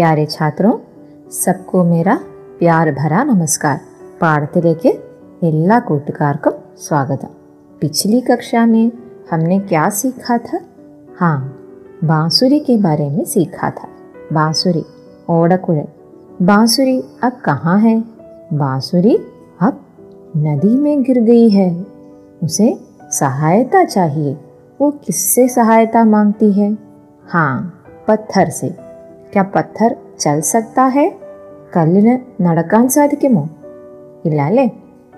प्यारे छात्रों, सबको मेरा ಪ್ಯಾರ ಭರಾ ನಮಸ್ಕಾರ ಪಾಠಕ್ಕೆ ಎಲ್ಲ ಕೂಟಕಾರಕಂ स्वागत। पिछली कक्षा में हमने क्या सीखा था? हाँ बांसुरी के बारे में सीखा था। बांसुरी ओडकुड़े बांसुरी अब कहाँ है? बांसुरी अब नदी में गिर गई है। उसे सहायता चाहिए। वो किससे सहायता मांगती है? हाँ पत्थर से। क्या पत्थर चल सकता है? കല്ലിന് നടക്കാൻ സാധിക്കുമോ ഇല്ല അല്ലേ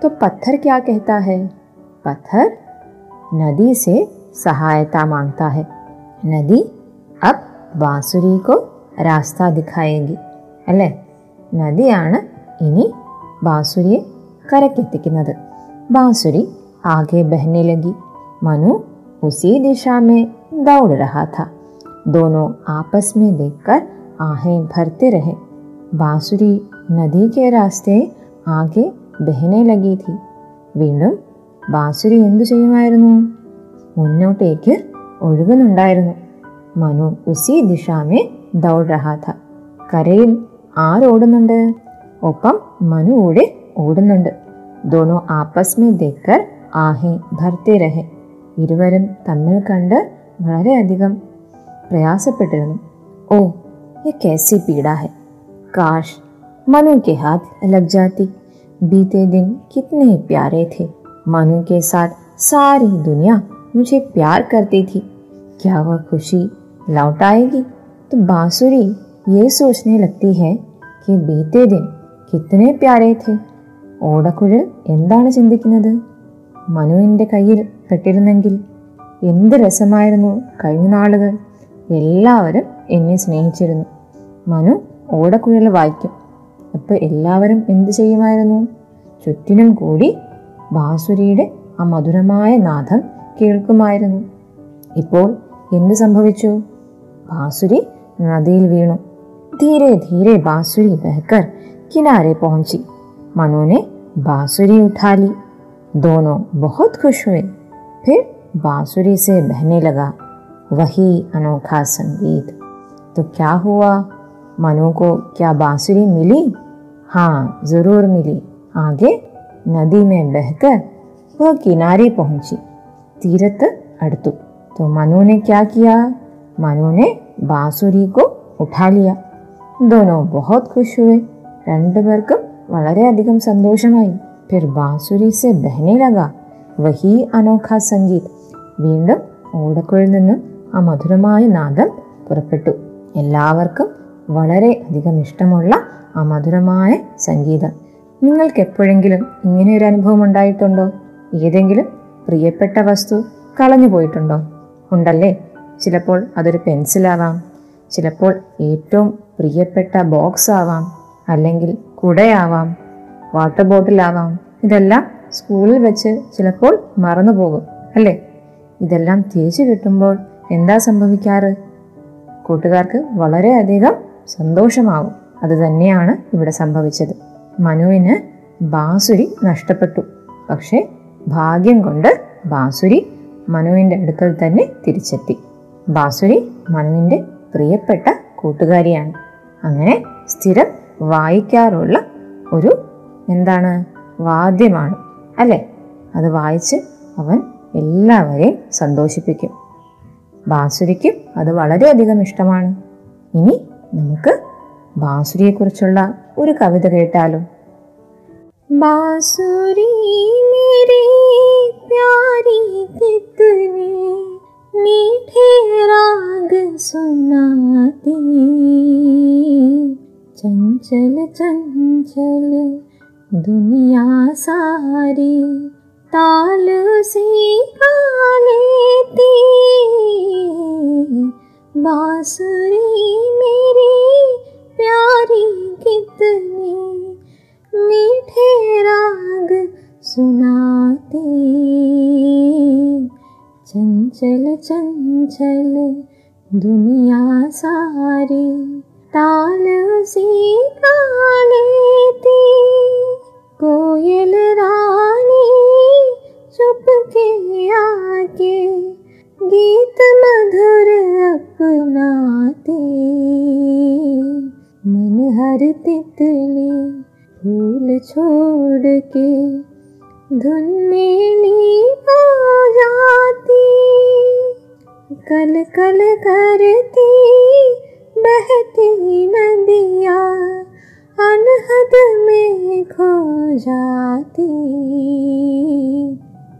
तो पत्थर क्या कहता है? पत्थर नदी से सहायता माँगता है। नदी अब बांसुरी को रास्ता दिखाएगी। अल नदी आण നദിയാണ് बांसुरी कर के बांसुरी आगे बहने लगी। मनु उसी दिशा में दौड़ रहा था। दोनों आपस में देखकर आहें भरते रहे बांसुरी नदी के रास्ते ആകെ ബഹനെ ലഗി थी വീണ്ടും ബാസുരി എന്തു ചെയ്യുമായിരുന്നു മുന്നോട്ടേക്ക് ഒഴുകുന്നുണ്ടായിരുന്നു മനു ഉസി ദിശാമേ ദൗഡ് രഹാ ഥ കരയിൽ ആരോടുന്നുണ്ട് ഒപ്പം മനു കൂടെ ഓടുന്നുണ്ട് ദോനോ ആപ്പസ് മേ ദേക്കർ ആഹെ ഭർത്തെ രഹെ ഇരുവരും തമ്മിൽ കണ്ട് വളരെയധികം പ്രയാസപ്പെട്ടിരുന്നു ഓ ये कैसी पीड़ा है काश मनु के हाथ लग जाती बीते दिन कितने प्यारे थे मनु के साथ सारी दुनिया मुझे प्यार करती थी क्या वह खुशी लौट आएगी तो बांसुरी ये सोचने लगती है कि बीते दिन കിത്തനെ പ്യാരേ थे ഓടക്കുഴൽ എന്താണ് ചിന്തിക്കുന്നത് മനുവിൻ്റെ കയ്യിൽ പെട്ടിരുന്നെങ്കിൽ എന്ത് രസമായിരുന്നു കഴിഞ്ഞ നാളുകൾ എല്ലാവരും എന്നെ സ്നേഹിച്ചിരുന്നു. മനു ഓടക്കുഴൽ വായിക്കും. അപ്പോൾ എല്ലാവരും എന്ത് ചെയ്യുമായിരുന്നു? ചുറ്റിനും കൂടി ബാസുരിയുടെ ആ മധുരമായ നാഥം കേൾക്കുമായിരുന്നു. ഇപ്പോൾ എന്ത് സംഭവിച്ചു? ബാസുരി നദിയിൽ വീണു. ധീരെ ധീരെ ബാസുരി ബഹക്കർ കിനാരെ പോഞ്ചി. मनु ബാസുരി ഉഠാലി. ദോനോ ബഹുത് दोनों ഫിർ ബാസുരി സെ ബഹനെ ലഗ. വഹി बहने लगा तो क्या हुआ मनु को क्या बांसुरी मिली हाँ जरूर मिली आगे नदी में बहकर वह किनारे पहुंची तीरथ അടുത്തു तो मनु ने क्या किया मनु ने बांसुरी को उठा लिया दोनों बहुत खुश हुए രണ്ടുപേർക്കും വളരെയധികം സന്തോഷമായി फिर बांसुरी से बहने लगा वही अनोखा संगीत വീണ്ടും ഓടക്കുഴൽ നിന്നും ആ മധുരമായ നാദം പുറപ്പെട്ടു എല്ലാവർക്കും വളരെ അധികം ഇഷ്ടമുള്ള ആ മധുരമായ സംഗീതം. നിങ്ങൾക്ക് എപ്പോഴെങ്കിലും ഇങ്ങനെ ഒരു അനുഭവം ഉണ്ടായിട്ടുണ്ടോ? ഏതെങ്കിലും പ്രിയപ്പെട്ട വസ്തു കളഞ്ഞു പോയിട്ടുണ്ടോ? ഉണ്ടല്ലേ? ചിലപ്പോൾ അതൊരു പെൻസിലാവാം. ചിലപ്പോൾ ഏറ്റവും പ്രിയപ്പെട്ട ബോക്സ് ആവാം. അല്ലെങ്കിൽ കുടയാവാം. വാട്ടർ ബോട്ടിലാവാം. ഇതെല്ലാം സ്കൂളിൽ വെച്ച് ചിലപ്പോൾ മറന്നു പോകും അല്ലേ? ഇതെല്ലാം തിരിച്ചു കിട്ടുമ്പോൾ എന്താ സംഭവിക്കാറ്? കൂട്ടുകാർക്ക് വളരെയധികം സന്തോഷമാകും അത് തന്നെയാണ് ഇവിടെ സംഭവിച്ചത്. മനുവിന് ബാസുരി നഷ്ടപ്പെട്ടു. പക്ഷേ ഭാഗ്യം കൊണ്ട് ബാസുരി മനുവിന്റെ അടുക്കൽ തന്നെ തിരിച്ചെത്തി. ബാസുരി മനുവിന്റെ പ്രിയപ്പെട്ട കൂട്ടുകാരിയാണ്. അങ്ങനെ സ്ഥിരം വായിക്കാറുള്ള ഒരു എന്താണ്? വാദ്യമാണ്. അല്ലേ? അത് വായിച്ച് അവൻ എല്ലാവരെയും സന്തോഷിപ്പിക്കും. ബാസുരിക്കും അത് വളരെയധികം ഇഷ്ടമാണ് ഇനി നമുക്ക് ബാസുരിയെക്കുറിച്ചുള്ള ഒരു കവിത കേട്ടാലോ बांसुरी मेरी प्यारी कितने मीठे राग सुनाती चंचल चंचल दुनिया सारी ताल से गा लेती बांसुरी मेरी प्यारी कितनी मीठे राग सुनाती। चंचल चंचल दुनिया सारी ताल सी गा लेती के गीत मधुर अपनाते। मन हर तितली फूल छोड़ के धुन मेली हो जाती। कल कल करती बहती नदिया, अनहद में खो जाती।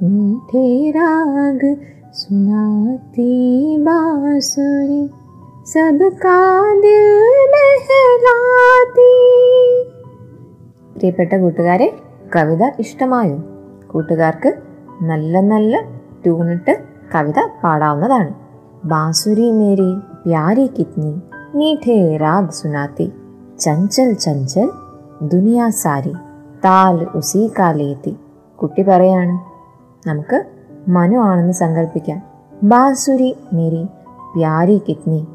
मीठे राग सुनाती बांसुरी सबका दिल बहलाती പ്രിയപ്പെട്ട കൂട്ടുകാരെ കവിത ഇഷ്ടമായോ കൂട്ടുകാർക്ക് നല്ല നല്ല ട്യൂണിട്ട് കവിത പാടാവുന്നതാണ് ബാസുരി മേരി പ്യാരി കിത്നി മീഠേ രാഗ് സുനാത്തി ചഞ്ചൽ ചഞ്ചൽ ദുനിയാ സാരി താൽ ഉസി കാലേത്തി കുട്ടി പറയാണ് നമുക്ക് മനു ആണെന്ന് സങ്കല്പിക്കാം ബാസുരി മേരി പ്യാരി കിത്നി.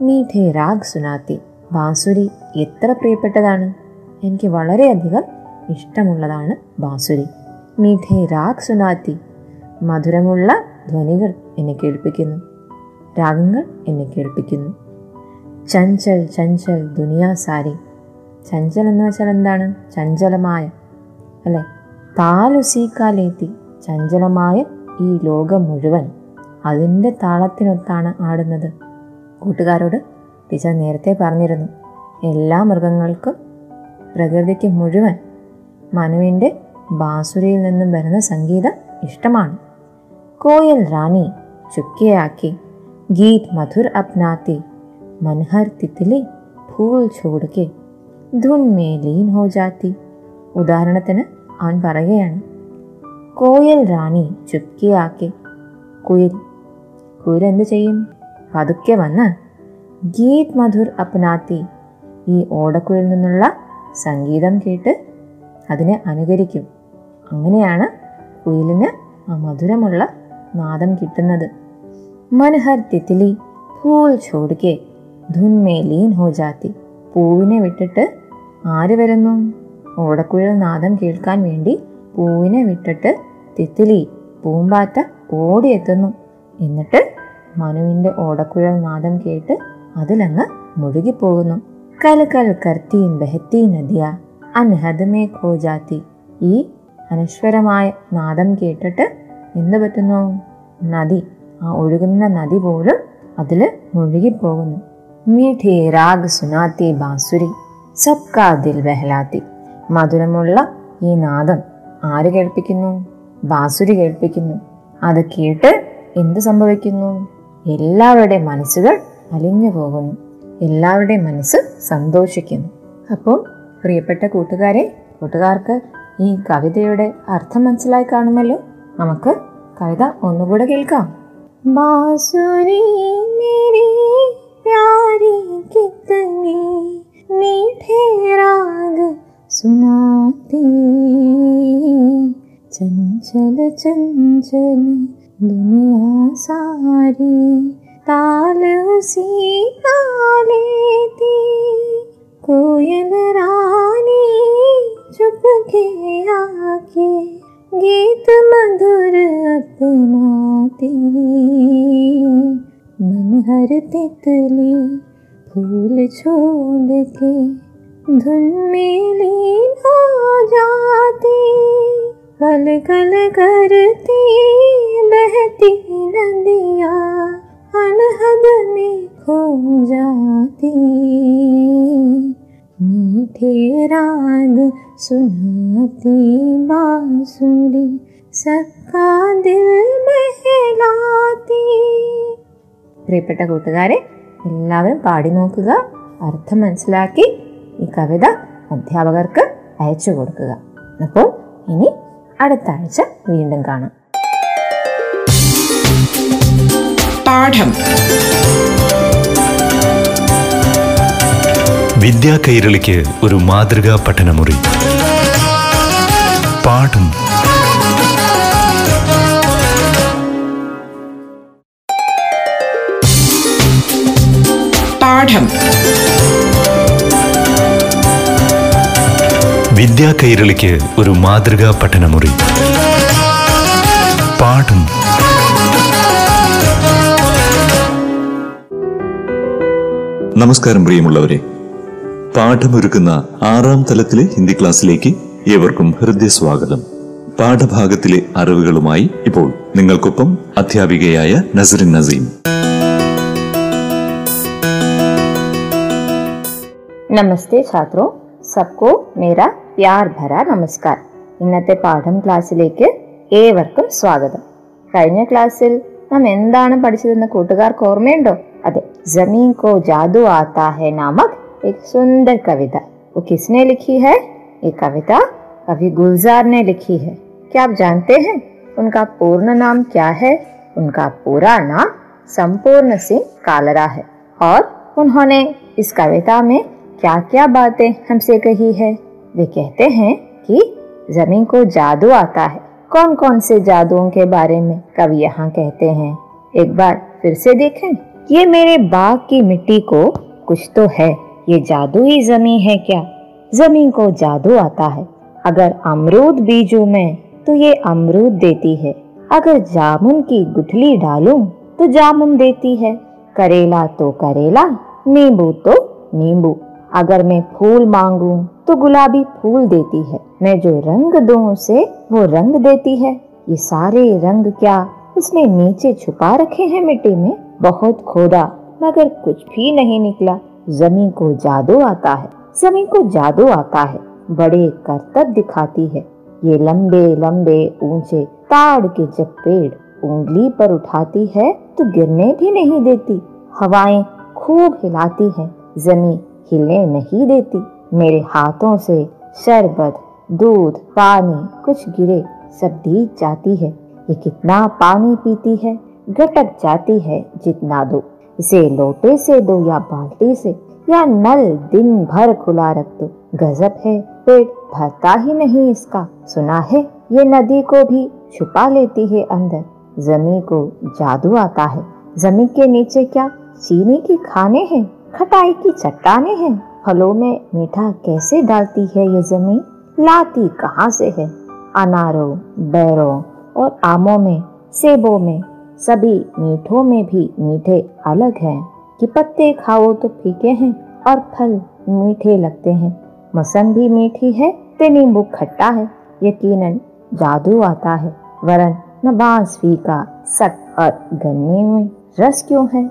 മീഠേ രാഗ് സുനാത്തി. ബാസുരി എത്ര പ്രിയപ്പെട്ടതാണ്? എനിക്ക് വളരെയധികം ഇഷ്ടമുള്ളതാണ് ബാസുരി. മീഠേ രാഗ് സുനാത്തി. മധുരമുള്ള ധ്വനികൾ എന്നെ കേൾപ്പിക്കുന്നു. രാഗങ്ങൾ എന്നെ കേൾപ്പിക്കുന്നു. ചഞ്ചൽ ചഞ്ചൽ ദുനിയാ സാരി. ചഞ്ചൽ എന്ന് വെച്ചാൽ എന്താണ്? ചഞ്ചലമായ അല്ലെ? താലുസീക്കാലേത്തി ചഞ്ചലമായ ഈ ലോകം മുഴുവൻ അതിൻ്റെ താളത്തിനൊത്താണ് ആടുന്നത് കൂട്ടുകാരോട് ടീച്ചർ നേരത്തെ പറഞ്ഞിരുന്നു എല്ലാ മൃഗങ്ങൾക്കും പ്രകൃതിക്ക് മുഴുവൻ മനുവിൻ്റെ ബാസുരയിൽ നിന്നും വരുന്ന സംഗീതം ഇഷ്ടമാണ് കോയൽ റാണി ചുക്കിയാക്കി ഗീത് മധുർ അപ്നാത്തി मनहर तितली ഫൂൾ ചോടുക്കെ ധുൻ മേ ലീൻ ഹോ ജാത്തി ഉദാഹരണത്തിന് അവൻ പറയുകയാണ് കോയൽ റാണി ചുക്കിയാക്കി കുയിൽ കുയിൽ എന്തു ചെയ്യും? പതുക്കെ വന്ന് ഗീത് മധുർ അപ്നാത്തി ഈ ഓടക്കുയിൽ നിന്നുള്ള സംഗീതം കേട്ട് അതിനെ അനുകരിക്കും. അങ്ങനെയാണ് കുയിലിന് ആ മധുരമുള്ള നാദം കിട്ടുന്നത്. മനഹർ തിത്തിലി ഫൂൽ ചോടിക്കെ ധുന്മേ ലീൻ ഹോ ജാത്തി പൂവിനെ വിട്ടിട്ട് ആര് വരുന്നു? ഓടക്കുഴൽ നാദം കേൾക്കാൻ വേണ്ടി പൂവിനെ വിട്ടിട്ട് തിത്തിലി പൂമ്പാറ്റ ഓടിയെത്തുന്നു. എന്നിട്ട് മനുവിന്റെ ഓടക്കുഴൽ നാദം കേട്ട് അതിലങ്ങ് മുഴുകിപ്പോകുന്നു. കലക്കൽ കൽ കർത്തീൻ ബെഹത്തീൻ നദിയ അൻഹദമേ കോജാത്തി ഈ അനശ്വരമായ നാദം കേട്ടിട്ട് എന്ത് പറ്റുന്നു? നദി ആ ഒഴുകുന്ന നദി പോലും അതിൽ മുഴുകിപ്പോകുന്നു. മീഠേ രാഗ് സുനാത്തി ബാസുരി സബ്കാ ദിൽ മധുരമുള്ള ഈ നാദം ആര് കേൾപ്പിക്കുന്നു ബാസുരി കേൾപ്പിക്കുന്നു അത് കേട്ട് എന്ത് സംഭവിക്കുന്നു എല്ലാവരുടെയും മനസ്സുകൾ അലിഞ്ഞു പോകുന്നു എല്ലാവരുടെയും മനസ്സ് സന്തോഷിക്കുന്നു അപ്പോൾ പ്രിയപ്പെട്ട കൂട്ടുകാരെ കൂട്ടുകാർക്ക് ഈ കവിതയുടെ അർത്ഥം മനസ്സിലായി കാണുമല്ലോ നമുക്ക് കവിത ഒന്നുകൂടെ കേൾക്കാം ബാസുരി മേരി प्यारी कितने मीठे राग सुनाती चंचल चंचल दुनिया सारी ताल उसी का लेती। कोयल रानी चुप के आके गीत मधुर अपनाती। मन हर तितली फूल छोड़ के धुन में लीन हो जाती कल कल करती बहती नदिया अनहद में खो जाती मीठे राग सुनाती बांसुरी सबका दिल बहलाती പ്രിയപ്പെട്ട കൂട്ടുകാരെ എല്ലാവരും പാടി നോക്കുക അർത്ഥം മനസ്സിലാക്കി ഈ കവിത അധ്യാപകർക്ക് അയച്ചു കൊടുക്കുക അപ്പോൾ ഇനി അടുത്ത ആഴ്ച വീണ്ടും കാണാം. പാഠം. വിദ്യാ കൈരളിക്ക് ഒരു മാതൃകാ പഠനമുറി. പാഠം. പാഠം. വിദ്യാ കൈരളിക്ക് ഒരു മാതൃകാ പഠനമുറി. പാഠം. നമസ്കാരം പ്രിയമുള്ളവരെ. പാഠമൊരുക്കുന്ന ആറാം തലത്തിലെ ഹിന്ദി ക്ലാസ്സിലേക്ക് ഏവർക്കും ഹൃദയസ്വാഗതം. പാഠഭാഗത്തിലെ അറിവുകളുമായി ഇപ്പോൾ നിങ്ങൾക്കൊപ്പം അധ്യാപികയായ നസറിൻ നസീം. നമസ്തേ ഛാത്രോ സബ്കോ മേരാ പ്യാർ ഭര നമസ്കാർ ഇന്നത്തെ പാഠം ക്ലാസ്സിലേക്ക് ഏവർക്കും സ്വാഗതം കഴിഞ്ഞ ക്ലാസ്സിൽ നാം എന്താണ് പഠിച്ചതെന്ന് കൂട്ടുകാർക്ക് ഓർമ്മയുണ്ടോ അതെ ജമീൻ കോ ജാദു ആത്താ ഹെ നാമക് एक सुंदर कविता वो किसने लिखी है ये कविता कवि गुलजार ने लिखी है क्या आप जानते हैं उनका पूर्ण नाम क्या है उनका पूरा नाम संपूर्ण सिंह कालरा है और उन्होंने इस कविता में क्या क्या बातें हमसे कही है वे कहते हैं कि ज़मीन को जादू आता है। कौन कौन से जादुओं के बारे में कवि यहाँ कहते हैं? एक बार फिर से देखें। ये मेरे बाग की मिट्टी को कुछ तो है। ये जादू ही ज़मीन है क्या? ज़मीन को जादू आता है। अगर अमरूद बीजू मैं तो ये अमरूद देती है। अगर जामुन की गुठली डालूं तो जामुन देती है। करेला तो करेला, नींबू तो नींबू। अगर मैं फूल मांगूं तो गुलाबी फूल देती है। मैं जो रंग दूँ, उसे वो रंग देती है। ये सारे रंग क्या उसने नीचे छुपा रखे हैं मिट्टी में? बहुत खोदा, मगर कुछ भी नहीं निकला। ज़मीन को जादू आता है, ज़मीन को जादू आता है। बड़े करतब दिखाती है। ये लंबे लंबे ऊँचे ताड़ के जब पेड़ उंगली पर उठाती है तो गिरने भी नहीं देती। हवाएँ खूब हिलाती है। ज़मीन हिलने नहीं देती। मेरे हाथों से शरबत, दूध, पानी कुछ गिरे, सब भीग जाती है। ये कितना पानी पीती है घटक जाती है जितना दो। इसे लोटे से दो या बाल्टी से, या नल दिन भर खुला रख दो। गजब है, पेट भरता ही नहीं इसका। सुना है, ये नदी को भी छुपा लेती है अंदर। जमी को जादू आता है। ज़मीन के नीचे क्या चीनी की खाने हैं? खटाई की चट्टाने हैं फलों में मीठा कैसे डालती है ये जमीन लाती कहाँ से है अनारों बैरों और आमों में सेबों में सभी मीठों में भी मीठे अलग हैं कि पत्ते खाओ तो फीके हैं और फल मीठे लगते हैं मौसम भी मीठी है तो नींबू खट्टा है यकीनन जादू आता है वरन न बांस फीका सट और गन्ने में रस क्यों है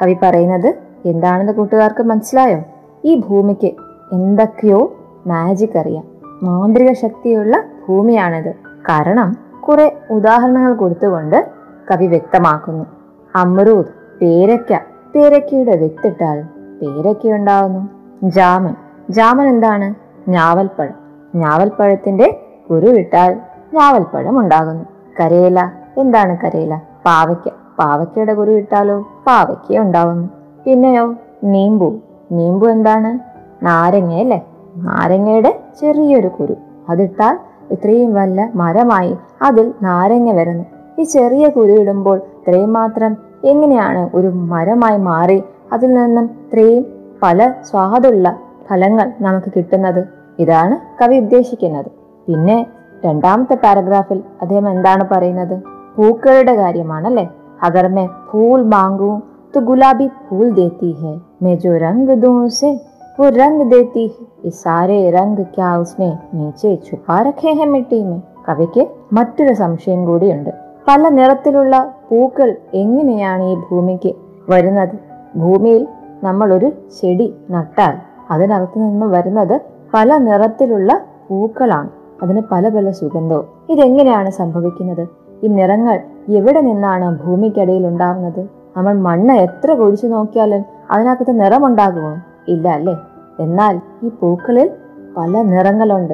കവി പറയുന്നത് എന്താണെന്ന് കൂട്ടുകാർക്ക് മനസ്സിലായോ? ഈ ഭൂമിക്ക് എന്തൊക്കെയോ മാജിക് അറിയാം. മാന്ത്രിക ശക്തിയുള്ള ഭൂമിയാണിത്. കാരണം കുറെ ഉദാഹരണങ്ങൾ കൊടുത്തുകൊണ്ട് കവി വ്യക്തമാക്കുന്നു. അമരൂദ് പേരക്ക പേരയ്ക്കയുടെ വിത്തിട്ടാൽ പേരക്ക ഉണ്ടാവുന്നു ജാമൻ ജാമൻ എന്താണ്? ഞാവൽപ്പഴം. ഞാവൽപ്പഴത്തിന്റെ കുരുവിട്ടാൽ ഞാവൽപ്പഴം ഉണ്ടാകുന്നു. കരേല എന്താണ് കരേല? പാവയ്ക്ക. പാവയ്ക്കയുടെ കുരുവിട്ടാലോ? പാവയ്ക്ക ഉണ്ടാവുന്നു പിന്നെയോ നീമ്പു. നീമ്പു എന്താണ്? നാരങ്ങയല്ലേ നാരങ്ങയുടെ ചെറിയൊരു കുരു. അതിട്ടാൽ ഇത്രയും വല്ല മരമായി അതിൽ നാരങ്ങ വരുന്നു. ഈ ചെറിയ കുരു ഇടുമ്പോൾ ഇത്രയും മാത്രം എങ്ങനെയാണ് ഒരു മരമായി മാറി അതിൽ നിന്നും ഇത്രയും പല സ്വാദുള്ള ഫലങ്ങൾ നമുക്ക് കിട്ടുന്നത്? ഇതാണ് കവി ഉദ്ദേശിക്കുന്നത്. പിന്നെ രണ്ടാമത്തെ പാരഗ്രാഫിൽ അദ്ദേഹം എന്താണ് പറയുന്നത്? പൂക്കളുടെ കാര്യമാണല്ലേ? അകർമ്മ പൂൽ മാങ്കുവും तो गुलाबी फूल देती है मैं जो रंग दूं उसे वो रंग देती है ये सारे रंग क्या उसने नीचे छुपा रखे हैं मिट्टी में കവിക്ക് മറ്റൊരു സംശയം കൂടിയുണ്ട് പല നിറത്തിലുള്ള പൂക്കൾ എങ്ങനെയാണ് ഈ ഭൂമിക്ക് വരുന്നത് ഭൂമിയിൽ നമ്മൾ ഒരു ചെടി നട്ടാൽ അതിനകത്ത് നിന്ന് വരുന്നത് പല നിറത്തിലുള്ള പൂക്കളാണ് അതിന് പല പല സുഗന്ധവും ഇതെങ്ങനെയാണ് സംഭവിക്കുന്നത് ഈ നിറങ്ങൾ എവിടെ നിന്നാണ് ഭൂമിക്കടിയിൽ ഉണ്ടാവുന്നത് നമ്മൾ മണ്ണ് എത്ര കുഴിച്ചു നോക്കിയാലും അതിനകത്ത് നിറമുണ്ടാകുമോ? ഇല്ല അല്ലേ? എന്നാൽ ഈ പൂക്കളിൽ പല നിറങ്ങളുണ്ട്.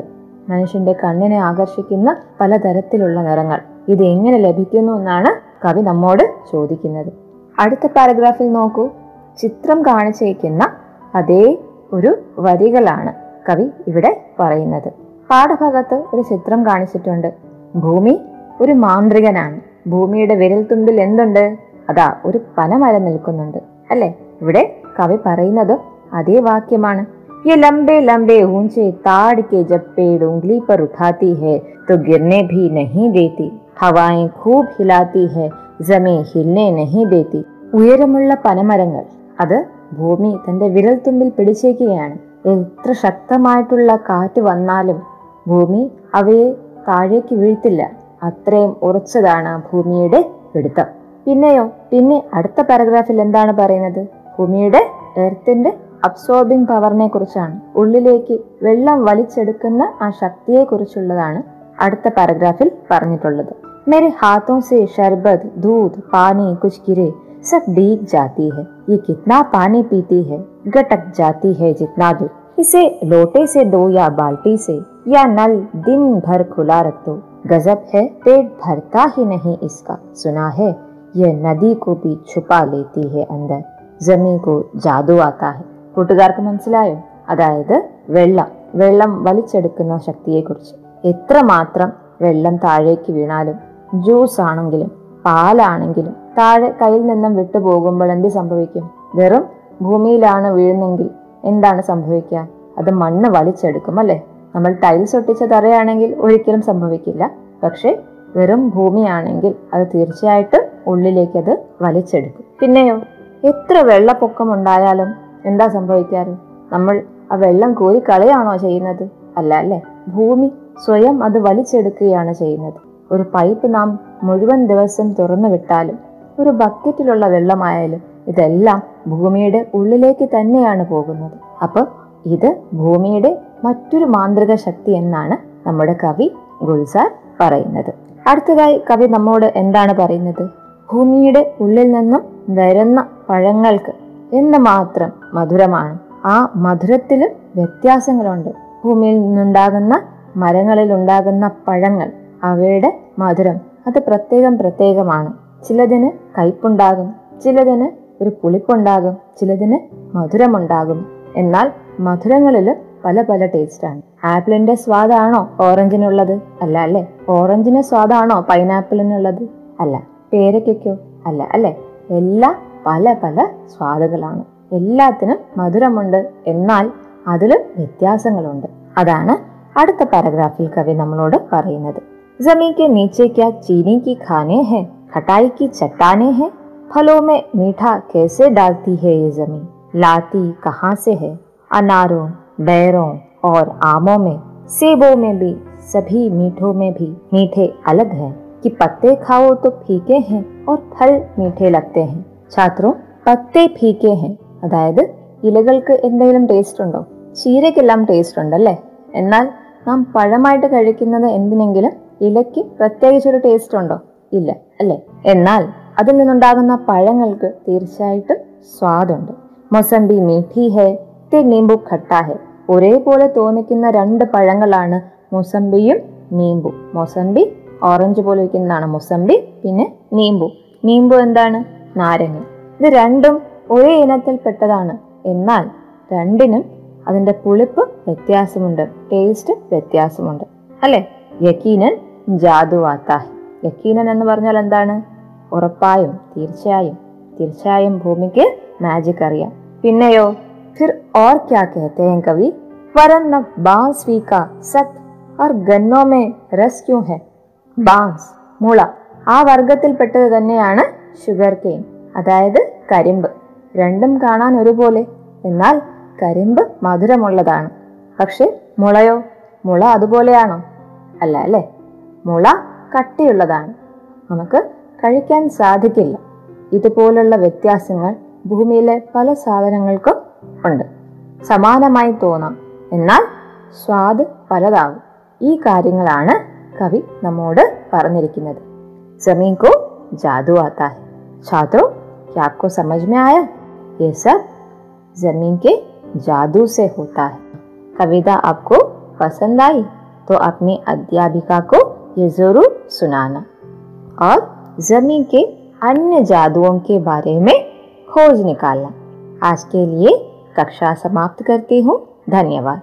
മനുഷ്യന്റെ കണ്ണിനെ ആകർഷിക്കുന്ന പലതരത്തിലുള്ള നിറങ്ങൾ. ഇത് എങ്ങനെ ലഭിക്കുന്നു എന്നാണ് കവി നമ്മോട് ചോദിക്കുന്നത്. അടുത്ത പാരഗ്രാഫിൽ നോക്കൂ. ചിത്രം കാണിച്ചേക്കുന്ന അതേ ഒരു വരികളാണ് കവി ഇവിടെ പറയുന്നത്. പാഠഭാഗത്ത് ഒരു ചിത്രം കാണിച്ചിട്ടുണ്ട്. ഭൂമി ഒരു മാന്ത്രികനാണ്. ഭൂമിയുടെ വിരൽ തുമ്പിൽ എന്തുണ്ട്? അതാ ഒരു പനമരം നിൽക്കുന്നുണ്ട് അല്ലെ ഇവിടെ കവി പറയുന്നത് അതേ വാക്യമാണ് ये लंबे लंबे ऊंचे ताड़ के जब पेड़ उंगली पर उठाती है तो गिरने भी नहीं देती हवाएं खूब हिलाती है जमीन हिलने नहीं देती ഉയരമുള്ള പനമരങ്ങൾ അത് ഭൂമി തന്റെ വിരൽത്തുമ്പിൽ പിടിച്ചേക്കുകയാണ് എത്ര ശക്തമായിട്ടുള്ള കാറ്റ് വന്നാലും ഭൂമി അവയെ താഴേക്ക് വീഴ്ത്തില്ല അത്രയും ഉറച്ചതാണ് ഭൂമിയുടെ പിടുത്തം പിന്നെയോ പിന്നെ അടുത്ത പാരഗ്രാഫിൽ എന്താണ് പറയുന്നത് ഭൂമിയുടെ എർത്തിന്റെ അബ്സോർബിംഗ് പവറിനെ കുറിച്ചാണ് ഉള്ളിലേക്ക് വെള്ളം വലിച്ചെടുക്കുന്ന ആ ശക്തിയെ കുറിച്ചുള്ളതാണ് അടുത്ത പാരഗ്രാഫിൽ പറഞ്ഞിട്ടുള്ളത് मेरे हाथों से शरबत दूध पानी कुछ गिरे सब भीग जाती है ये कितना पानी पीती है गटक जाती है जितना दूध इसे लोटे से दो या बाल्टी से या नल दिन भर खुला रख दो गजब है पेट भरता ही नहीं इसका सुना है यह नदी को भी छुपा लेती है अंदर जमीन को जादू आता है കൂട്ടുകാർക്ക് മനസ്സിലായോ അതായത് വെള്ളം വെള്ളം വലിച്ചെടുക്കുന്ന ശക്തിയെക്കുറിച്ച് എത്രമാത്രം വെള്ളം താഴേക്ക് വീണാലും ജ്യൂസ് ആണെങ്കിലും പാലാണെങ്കിലും താഴെ കയ്യിൽ നിന്നും വിട്ടു പോകുമ്പോൾ എന്ത് സംഭവിക്കും വെറും ഭൂമിയിലാണ് വീഴുന്നെങ്കിൽ എന്താണ് സംഭവിക്കുക അത് മണ്ണ് വലിച്ചെടുക്കും അല്ലെ നമ്മൾ ടൈൽസ് ഒട്ടിച്ച തറയാണെങ്കിൽ ഒരിക്കലും സംഭവിക്കില്ല പക്ഷെ വെറും ഭൂമിയാണെങ്കിൽ അത് തീർച്ചയായിട്ടും ഉള്ളിലേക്ക് അത് വലിച്ചെടുക്കും. പിന്നെയോ എത്ര വെള്ളപ്പൊക്കം ഉണ്ടായാലും എന്താ സംഭവിക്കാറ്? നമ്മൾ ആ വെള്ളം കോരി കളയാണോ ചെയ്യുന്നത്? അല്ല അല്ലെ? ഭൂമി സ്വയം അത് വലിച്ചെടുക്കുകയാണ് ചെയ്യുന്നത്. ഒരു പൈപ്പ് നാം മുഴുവൻ ദിവസം തുറന്നു വിട്ടാലും ഒരു ബക്കറ്റിലുള്ള വെള്ളമായാലും ഇതെല്ലാം ഭൂമിയുടെ ഉള്ളിലേക്ക് തന്നെയാണ് പോകുന്നത്. അപ്പൊ ഇത് ഭൂമിയുടെ മറ്റൊരു മാന്ത്രിക ശക്തി എന്നാണ് നമ്മുടെ കവി ഗുൽസാർ പറയുന്നത്. അടുത്തതായി കവി നമ്മോട് എന്താണ് പറയുന്നത്? ഭൂമിയുടെ ഉള്ളിൽ നിന്നും വരുന്ന പഴങ്ങൾക്ക് എന്ത് മാത്രം മധുരമാണ്. ആ മധുരത്തിലും വ്യത്യാസങ്ങളുണ്ട്. ഭൂമിയിൽ നിന്നുണ്ടാകുന്ന മരങ്ങളിൽ ഉണ്ടാകുന്ന പഴങ്ങൾ അവയുടെ മധുരം അത് പ്രത്യേകം പ്രത്യേകമാണ്. ചിലതിന് കയ്പുണ്ടാകും ചിലതിന് ഒരു പുളിപ്പുണ്ടാകും ചിലതിന് മധുരമുണ്ടാകും. എന്നാൽ മധുരങ്ങളിൽ പല പല ടേസ്റ്റാണ്. ആപ്പിളിന്റെ സ്വാദാണോ ഓറഞ്ചിനുള്ളത്? അല്ല അല്ലേ? ഓറഞ്ചിന് സ്വാദാണോ പൈനാപ്പിളിനുള്ളത്? അല്ല. പേരയ്ക്കോ അല്ല അല്ലേ എല്ലാ പല പല സ്വാദുകളാണ് എല്ലാത്തിനും മധുരമുണ്ട് എന്നാൽ അതിലും വ്യത്യാസങ്ങളുണ്ട് അതാണ് അടുത്ത പാരഗ്രാഫിൽ കവി നമ്മളോട് പറയുന്നത് जमीन के नीचे क्या चीनी की खाने हैं खटाई की चट्टाने हैं फलों में मीठा कैसे डालती है ये जमीन लाती कहाँ से है अनारों बैरों और आमों में सेबों में भी सभी मीठों में भी मीठे अलग हैं कि पत्ते खाओ तो फीके हैं और फल मीठे लगते हैं छात्रों പത്തേ ഫീക്കെ ഹെ അതായത് ഇലകൾക്ക് എന്തെങ്കിലും ടേസ്റ്റ് ഉണ്ടോ ചീരയ്ക്കെല്ലാം ടേസ്റ്റ് ഉണ്ടല്ലേ എന്നാൽ നാം പഴമായിട്ട് കഴിക്കുന്നത് എന്തിനെങ്കിലും ഇലയ്ക്ക് പ്രത്യേകിച്ചൊരു ടേസ്റ്റ് ഉണ്ടോ ഇല്ല അല്ലേ എന്നാൽ അതിൽ നിന്നുണ്ടാകുന്ന പഴങ്ങൾക്ക് തീർച്ചയായിട്ടും സ്വാദുണ്ട് മൊസംബി മീഠി ഹെ തെ നീമ്പു ഖട്ടാ ഹെ ഒരേപോലെ തോന്നിക്കുന്ന രണ്ട് പഴങ്ങളാണ് മൊസംബിയും നീമ്പു മൊസംബി ഓറഞ്ച് പോലെ ഇരിക്കുന്നതാണ് മൊസംബി പിന്നെ നീമ്പു നീമ്പു എന്താണ് നാരങ്ങ ഇത് രണ്ടും ഒരേ ഇനത്തിൽപ്പെട്ടതാണ് എന്നാൽ രണ്ടിനും അതിന്റെ പുളിപ്പ് വ്യത്യാസമുണ്ട് ടേസ്റ്റ് വ്യത്യാസമുണ്ട് അല്ലെ യക്കീനൻ ജാദു ആത്താഹ് യക്കീനൻ എന്ന് പറഞ്ഞാൽ എന്താണ് ഉറപ്പായും തീർച്ചയായും തീർച്ചയായും ഭൂമിക്ക് മാജിക് അറിയാം പിന്നെയോ फिर और क्या कहते हैं कवि वरन न बांसवी का सत और गन्नों में रस क्यों है ബാൻസ് മുള ആ വർഗത്തിൽപ്പെട്ടത് തന്നെയാണ് ഷുഗർ കെയിൻ അതായത് കരിമ്പ്. രണ്ടും കാണാൻ ഒരുപോലെ. എന്നാൽ കരിമ്പ് മധുരമുള്ളതാണ്. പക്ഷെ മുളയോ? മുള അതുപോലെയാണോ? അല്ല അല്ലേ? മുള കട്ടിയുള്ളതാണ്. നമുക്ക് കഴിക്കാൻ സാധിക്കില്ല. ഇതുപോലുള്ള വ്യത്യാസങ്ങൾ ഭൂമിയിലെ പല സാധനങ്ങൾക്കും ഉണ്ട്. സമാനമായി തോന്നാം. എന്നാൽ സ്വാദ് പലതാകും. ഈ കാര്യങ്ങളാണ് കവി നമ്മോട് പറഞ്ഞിരിക്കുന്നത് जमीन को जादू आता है छात्रों क्या आपको समझ में आया ये सब जमीन के जादू से होता है कविता आपको पसंद आई तो अपनी अध्यापिका को ये जरूर सुनाना और जमीन के अन्य जादुओं के बारे में खोज निकालना आज के लिए कक्षा समाप्त करती हूँ धन्यवाद